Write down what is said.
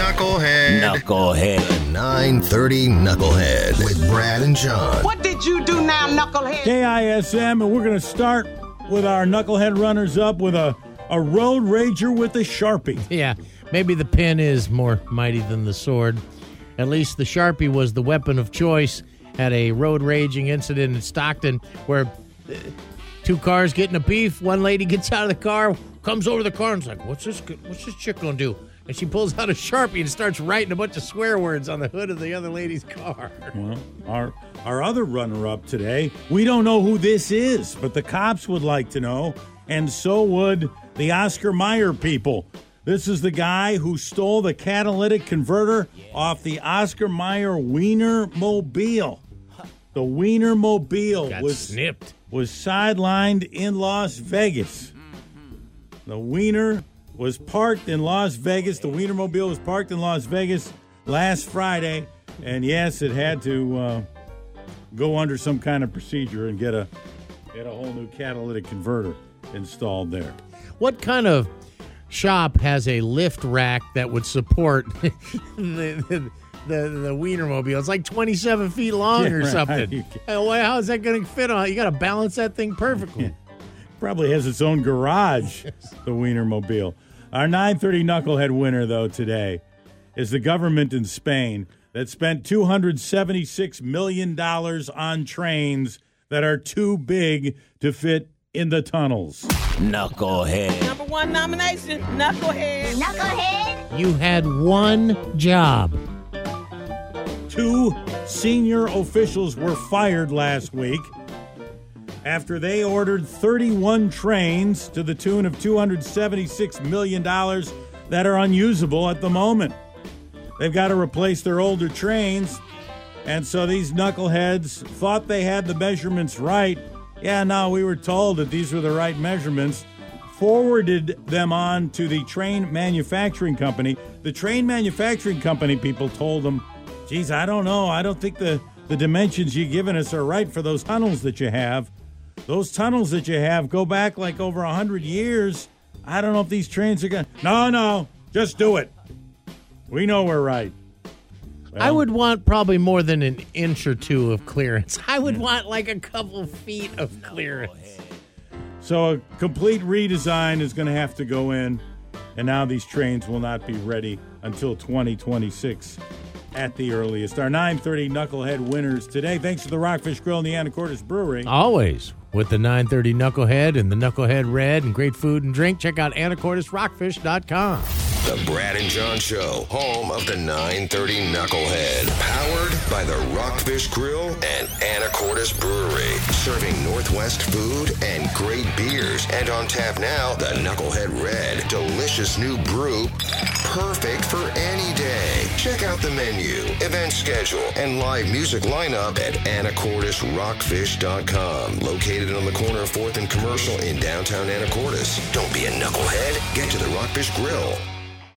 Knucklehead. Knucklehead. 930 Knucklehead with Brad and John. What did you do now, knucklehead? KISM, and we're going to start with our knucklehead runners up with a, a road rager with a sharpie. Yeah, maybe the pen is more mighty than the sword. At least the Sharpie was the weapon of choice. at a road raging incident in Stockton where uh, two cars get in a beef. One lady gets out of the car, comes over the car, and's like, "What's this? What's this chick gonna do?" And she pulls out a Sharpie and starts writing a bunch of swear words on the hood of the other lady's car. Well, our our other runner up today, we don't know who this is, but the cops would like to know, and so would the Oscar Mayer people. This is the guy who stole the catalytic converter off the Oscar Mayer Wiener Mobile. The Wiener Mobile Got was snipped. was sidelined in Las Vegas. The Wiener was parked in Las Vegas. The Wienermobile was parked in Las Vegas last Friday, and yes, it had to uh, go under some kind of procedure and get a get a whole new catalytic converter installed there. What kind of shop has a lift rack that would support the, the, the, the Wienermobile? It's like 27 feet long Yeah, or right. something. How is that going to fit on? You got to balance that thing perfectly. Probably has its own garage, the Wienermobile. Our 930 Knucklehead winner, though, today is the government in Spain that spent $276 million on trains that are too big to fit in the tunnels. Knucklehead. Number one nomination, knucklehead. Knucklehead? You had one job. Two senior officials were fired last week after they ordered 31 trains to the tune of $276 million that are unusable at the moment. They've got to replace their older trains, and so these knuckleheads thought they had the measurements right. Yeah, no, we were told that these were the right measurements. Forwarded them on to the train manufacturing company. The train manufacturing company people told them, geez, I don't know. I don't think the, the dimensions you've given us are right for those tunnels that you have. Those tunnels that you have go back like over a 100 years. I don't know if these trains are going to. No, no, just do it. We know we're right. I would want probably more than an inch or two of clearance. I would want like a couple feet of clearance. So a complete redesign is going to have to go in, and now these trains will not be ready until 2026 at the earliest. Our 9:30 Knucklehead winners today, thanks to the Rockfish Grill and the Anacortes Brewery. Always with the 930 Knucklehead and the Knucklehead Red and great food and drink. Check out anacortesrockfish.com. The Brad and John Show, home of the 930 Knucklehead. Powered by the Rockfish Grill and Anacortes Brewery. Serving Northwest food and great beers. And on tap now, the Knucklehead Red. Delicious new brew. Perfect for any day. Check out the menu, event schedule, and live music lineup at AnacortesRockfish.com. Located on the corner of 4th and Commercial in downtown Anacortes. Don't be a knucklehead. Get to the Rockfish Grill.